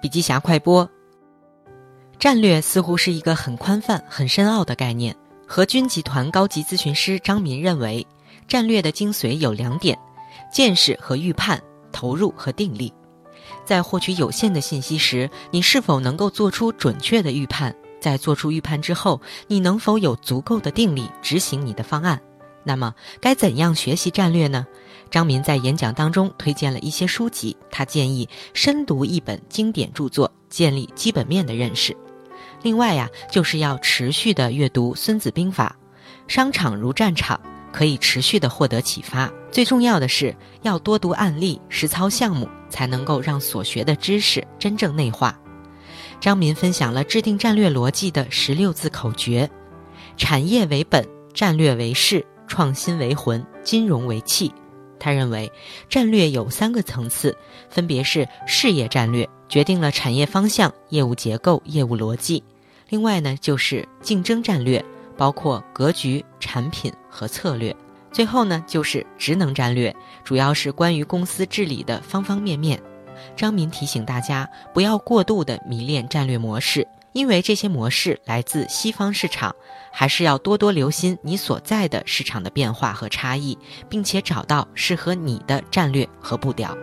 笔记侠快播。战略似乎是一个很宽泛、很深奥的概念。和军集团高级咨询师张民认为，战略的精髓有两点：见识和预判，投入和定力。在获取有限的信息时，你是否能够做出准确的预判？在做出预判之后，你能否有足够的定力执行你的方案？那么，该怎样学习战略呢？张民在演讲当中推荐了一些书籍，他建议深读一本经典著作，建立基本面的认识。另外呀，就是要持续的阅读《孙子兵法》，商场如战场，可以持续的获得启发。最重要的是要多读案例、实操项目，才能够让所学的知识真正内化。张民分享了制定战略逻辑的十六字口诀：产业为本，战略为势，创新为魂，金融为气。他认为，战略有三个层次，分别是事业战略，决定了产业方向、业务结构、业务逻辑；另外呢，就是竞争战略，包括格局、产品和策略；最后呢，就是职能战略，主要是关于公司治理的方方面面。张民提醒大家，不要过度的迷恋战略模式。因为这些模式来自西方市场，还是要多多留心你所在的市场的变化和差异，并且找到适合你的战略和步调。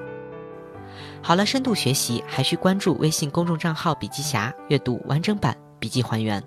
好了，深度学习还需关注微信公众账号“笔记侠”，阅读完整版笔记还原。